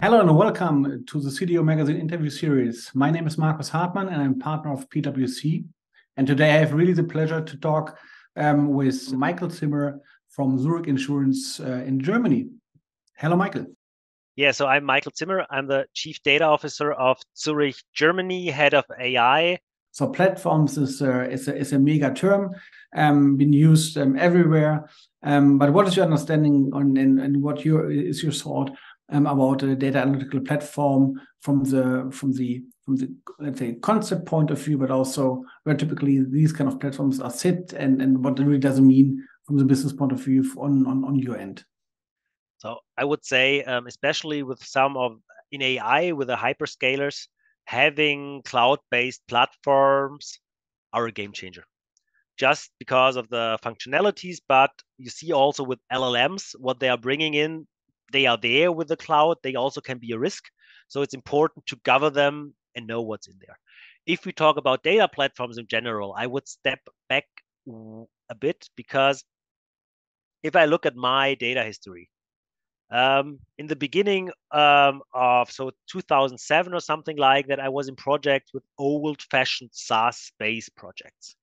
Hello and welcome to the CDO Magazine interview series. My name is Marcus Hartmann and I'm partner of PwC. And today I have really the pleasure to talk um, with Michael Zimmer from Zurich Insurance uh, in Germany. Hello, Michael. Yeah, so I'm Michael Zimmer. I'm the Chief Data Officer of Zurich, Germany, head of AI. So platforms is a, is a, is a mega term, um, been used um, everywhere. Um, but what is your understanding on and, and what your is your thought um, about a data analytical platform from the from the from the let's say concept point of view, but also where typically these kind of platforms are sit and and what it really doesn't mean from the business point of view on on, on your end. So I would say, um, especially with some of in AI with the hyperscalers, having cloud-based platforms are a game changer just because of the functionalities but you see also with llms what they are bringing in they are there with the cloud, they also can be a risk. So it's important to govern them and know what's in there. If we talk about data platforms in general, I would step back a bit because if I look at my data history, um, in the beginning um, of so 2007 or something like that, I was in projects with old-fashioned SAS-based projects.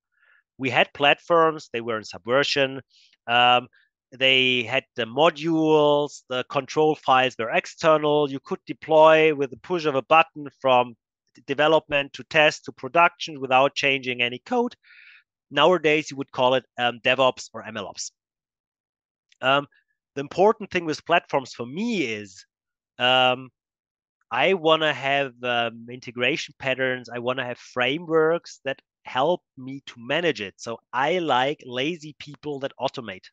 We had platforms; they were in Subversion. Um, they had the modules, the control files were external. You could deploy with the push of a button from development to test to production without changing any code. Nowadays, you would call it um, DevOps or MLOps. Um, the important thing with platforms for me is um, I want to have um, integration patterns. I want to have frameworks that help me to manage it. So I like lazy people that automate.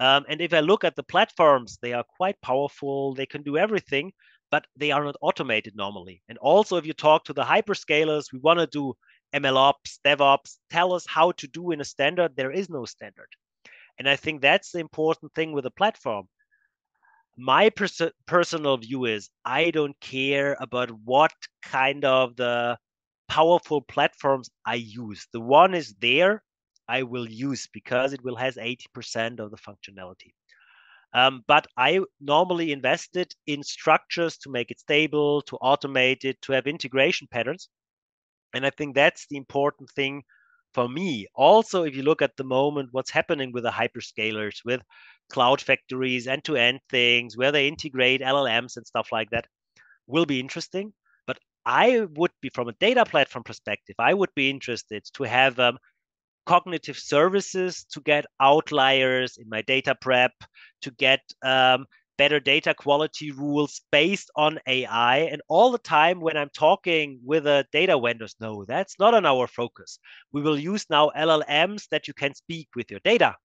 Um, and if I look at the platforms, they are quite powerful. They can do everything, but they are not automated normally. And also, if you talk to the hyperscalers, we want to do MLOps, DevOps, tell us how to do in a standard. There is no standard. And I think that's the important thing with a platform. My pers- personal view is I don't care about what kind of the powerful platforms I use. The one is there I will use because it will has 80% of the functionality. Um, but I normally invested in structures to make it stable, to automate it, to have integration patterns. And I think that's the important thing for me. Also, if you look at the moment, what's happening with the hyperscalers, with cloud factories, end to end things, where they integrate LLMs and stuff like that, will be interesting. But I would be, from a data platform perspective, I would be interested to have um, cognitive services to get outliers in my data prep, to get um, better data quality rules based on AI. And all the time when I'm talking with the data vendors, no, that's not on our focus. We will use now LLMs that you can speak with your data.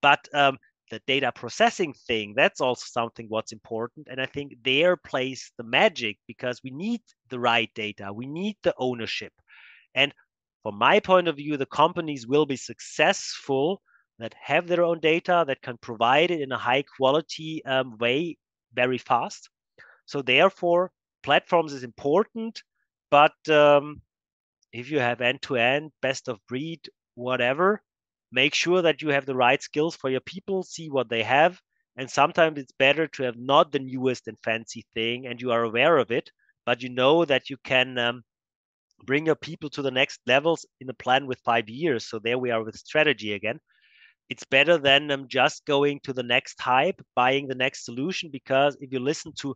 But um, the data processing thing, that's also something what's important. And I think there plays the magic because we need the right data, we need the ownership. And from my point of view, the companies will be successful that have their own data that can provide it in a high quality um, way very fast. So therefore, platforms is important, but um, if you have end to end, best of breed, whatever, make sure that you have the right skills for your people, see what they have. And sometimes it's better to have not the newest and fancy thing and you are aware of it, but you know that you can um, bring your people to the next levels in a plan with five years. So there we are with strategy again. It's better than um, just going to the next hype, buying the next solution. Because if you listen to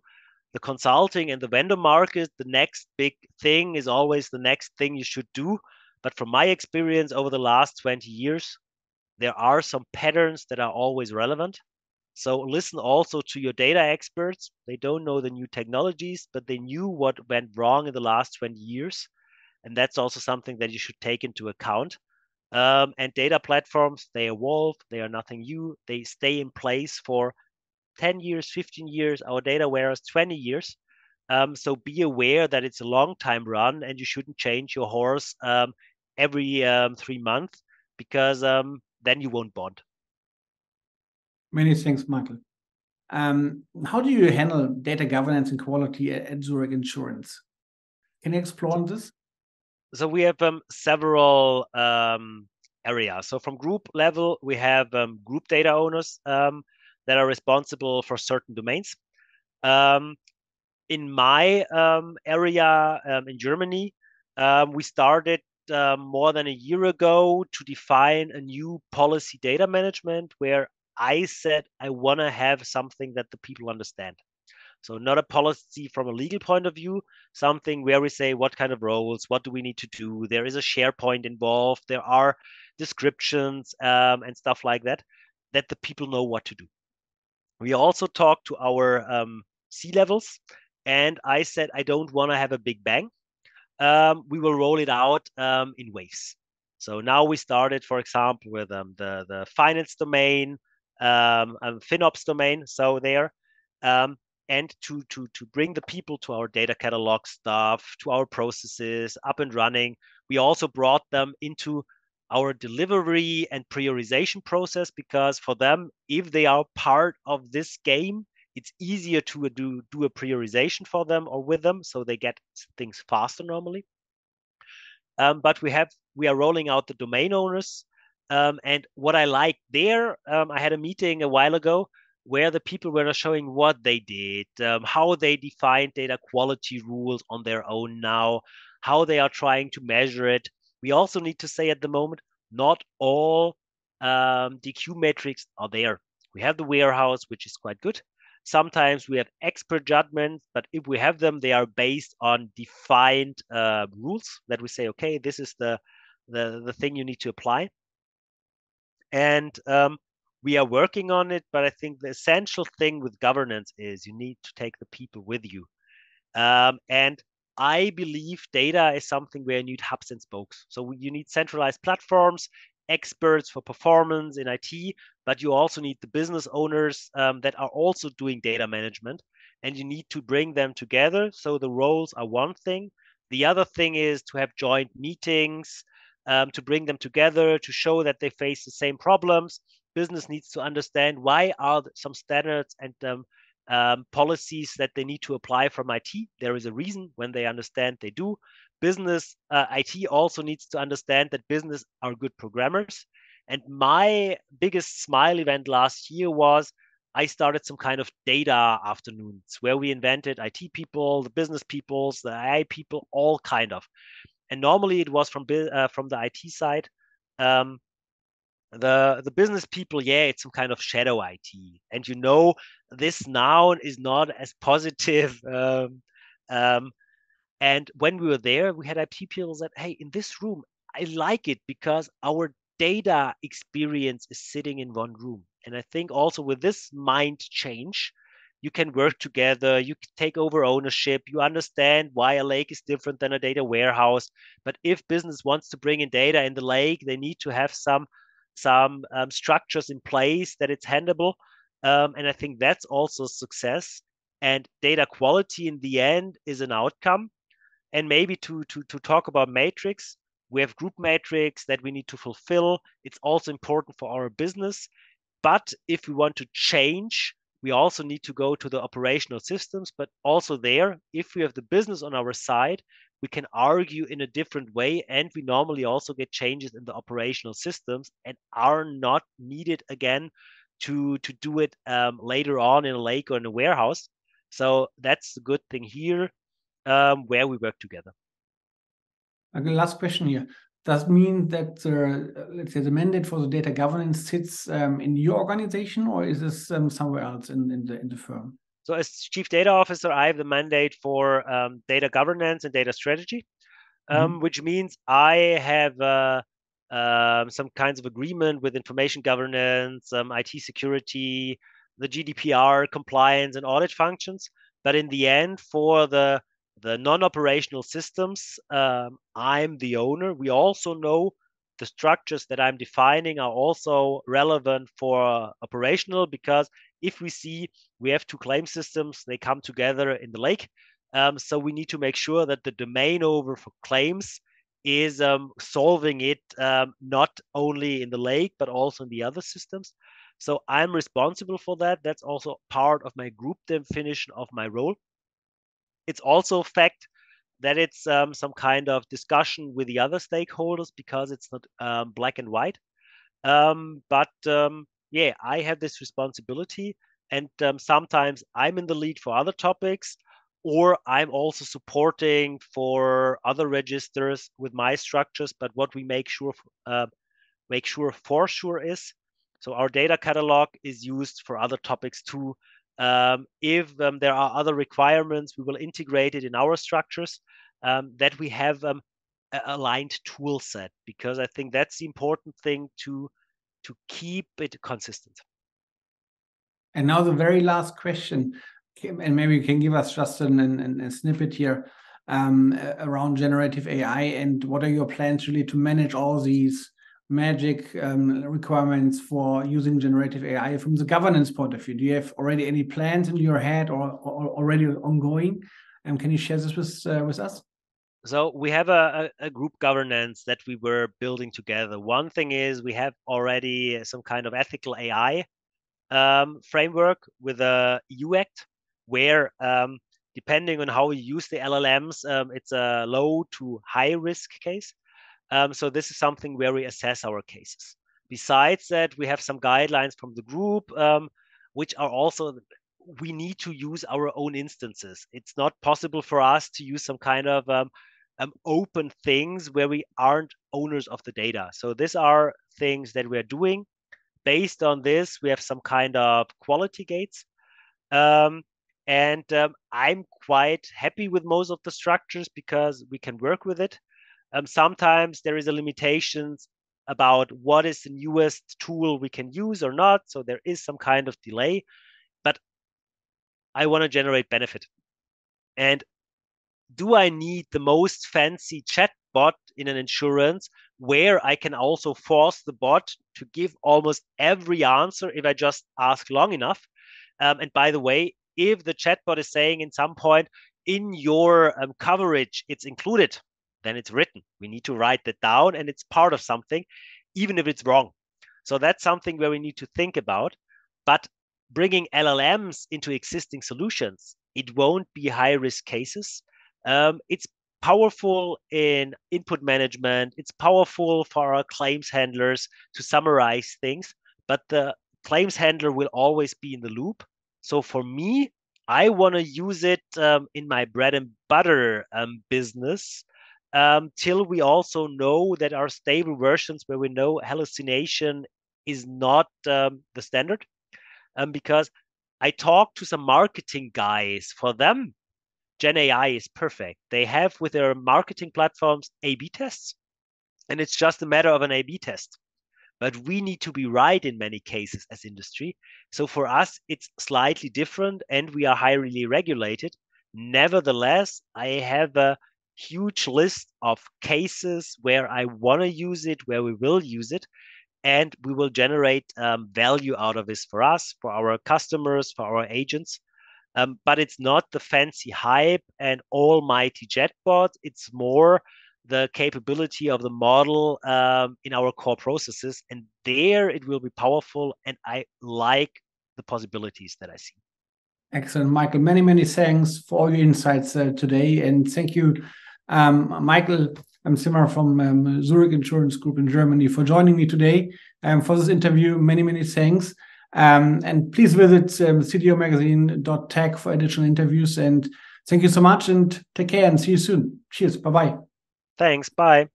the consulting and the vendor market, the next big thing is always the next thing you should do. But from my experience over the last 20 years, there are some patterns that are always relevant. So listen also to your data experts. They don't know the new technologies, but they knew what went wrong in the last 20 years and that's also something that you should take into account. Um, and data platforms, they evolve, they are nothing new, they stay in place for 10 years, 15 years, our data warehouse 20 years. Um, so be aware that it's a long time run and you shouldn't change your horse um, every um, three months because um, then you won't bond. Many thanks, Michael. Um, how do you handle data governance and quality at, Zurich Insurance? Can you explore on this? So we have um, several um, areas. So from group level, we have um, group data owners um, that are responsible for certain domains. Um, in my um, area in Germany, we started more than a year ago to define a new policy data management where I said I want to have something that the people understand. So not a policy from a legal point of view, something where we say what kind of roles, what do we need to do. There is a SharePoint involved. There are descriptions um, and stuff like that, that the people know what to do. We also talked to our um, C levels, and I said I don't want to have a big bang. Um, we will roll it out um, in waves. So now we started, for example, with um, the the finance domain, um, FinOps domain. So there, um, and to to to bring the people to our data catalog stuff, to our processes up and running. We also brought them into our delivery and prioritization process because for them, if they are part of this game, it's easier to do, do a prioritization for them or with them, so they get things faster normally. Um, but we have we are rolling out the domain owners, um, and what I like there, um, I had a meeting a while ago where the people were showing what they did, um, how they defined data quality rules on their own now, how they are trying to measure it, we also need to say at the moment, not all um, DQ metrics are there. We have the warehouse, which is quite good. Sometimes we have expert judgments, but if we have them, they are based on defined uh, rules that we say, okay, this is the, the, the thing you need to apply. And um, we are working on it, but I think the essential thing with governance is you need to take the people with you. Um, and I believe data is something where you need hubs and spokes. So you need centralized platforms, experts for performance in IT, but you also need the business owners um, that are also doing data management, and you need to bring them together. So the roles are one thing. The other thing is to have joint meetings, um, to bring them together, to show that they face the same problems. Business needs to understand why are some standards and um, um, policies that they need to apply from IT. There is a reason when they understand they do. Business uh, IT also needs to understand that business are good programmers. And my biggest smile event last year was I started some kind of data afternoons where we invented IT people, the business peoples, the AI people, all kind of. And normally it was from uh, from the IT side. Um, the the business people yeah it's some kind of shadow it and you know this noun is not as positive um, um, and when we were there we had it people that hey in this room i like it because our data experience is sitting in one room. And i think also with this mind change you can work together you take over ownership you understand why a lake is different than a data warehouse. But if business wants to bring in data in the lake they need to have some some um, structures in place that it's handleable. Um, and I think that's also success. And data quality in the end is an outcome. And maybe to to to talk about matrix, we have group matrix that we need to fulfill. It's also important for our business. But if we want to change, we also need to go to the operational systems. But also there, if we have the business on our side, we can argue in a different way and we normally also get changes in the operational systems and are not needed again to to do it um, later on in a lake or in a warehouse. So that's the good thing here um, where we work together. Okay last question here. Does mean that uh, let's say the mandate for the data governance sits um, in your organization or is this um, somewhere else in, in the in the firm so as chief data officer, I have the mandate for um, data governance and data strategy, um, mm-hmm. which means I have uh, um, some kinds of agreement with information governance, um, IT security, the GDPR compliance and audit functions. But in the end, for the the non-operational systems, um, I'm the owner. We also know the structures that I'm defining are also relevant for operational because if we see we have two claim systems, they come together in the lake. Um, so we need to make sure that the domain owner for claims is um, solving it um, not only in the lake but also in the other systems. So I'm responsible for that. That's also part of my group definition of my role. It's also a fact that it's um, some kind of discussion with the other stakeholders because it's not um, black and white. Um, but yeah, I have this responsibility, and um, sometimes I'm in the lead for other topics. or I'm also supporting for other registers with my structures. But what we make sure uh, make sure for sure is so our data catalog is used for other topics too. Um, if um, there are other requirements, we will integrate it in our structures um, that we have um, a aligned tool set because I think that's the important thing to to keep it consistent. And now the very last question, and maybe you can give us just an, an, a snippet here um, around generative AI and what are your plans really to manage all these magic um, requirements for using generative AI from the governance point of view? Do you have already any plans in your head or, or already ongoing? And um, can you share this with uh, with us? So we have a, a, group governance that we were building together. One thing is we have already some kind of ethical AI um, framework with a EU Act, where um, depending on how you use the LLMs, um, it's a low to high risk case. Um, so this is something where we assess our cases. Besides that, we have some guidelines from the group, um, which are also we need to use our own instances. It's not possible for us to use some kind of um, um, open things where we aren't owners of the data. So these are things that we're doing. Based on this, we have some kind of quality gates. Um, and um, I'm quite happy with most of the structures because we can work with it. Um, sometimes there is a limitations about what is the newest tool we can use or not. So there is some kind of delay, I want to generate benefit. And do I need the most fancy chatbot in an insurance where I can also force the bot to give almost every answer if I just ask long enough? Um, and by the way, if the chatbot is saying in some point in your um, coverage it's included, then it's written. We need to write that down and it's part of something, even if it's wrong. So that's something where we need to think about. But bringing LLMs into existing solutions, it won't be high risk cases. Um, it's powerful in input management. It's powerful for our claims handlers to summarize things, but the claims handler will always be in the loop. So for me, I want to use it um, in my bread and butter um, business um, till we also know that our stable versions where we know hallucination is not um, the standard. Um, because I talked to some marketing guys. For them, Gen AI is perfect. They have with their marketing platforms A/B tests, and it's just a matter of an A/B test. But we need to be right in many cases as industry. So for us, it's slightly different, and we are highly regulated. Nevertheless, I have a huge list of cases where I want to use it, where we will use it, and we will generate um, value out of this for us, for our customers, for our agents. Um, but it's not the fancy hype and almighty chatbot. It's more the capability of the model um, in our core processes. And there it will be powerful. And I like the possibilities that I see. Excellent, Michael. Many, many thanks for all your insights uh, today. And thank you um, Michael I'm Zimmer from um, Zurich Insurance Group in Germany for joining me today um, for this interview. Many, many thanks. Um, and please visit um, cdomagazine.tech for additional interviews. And thank you so much and take care and see you soon. Cheers. Bye bye. Thanks. Bye.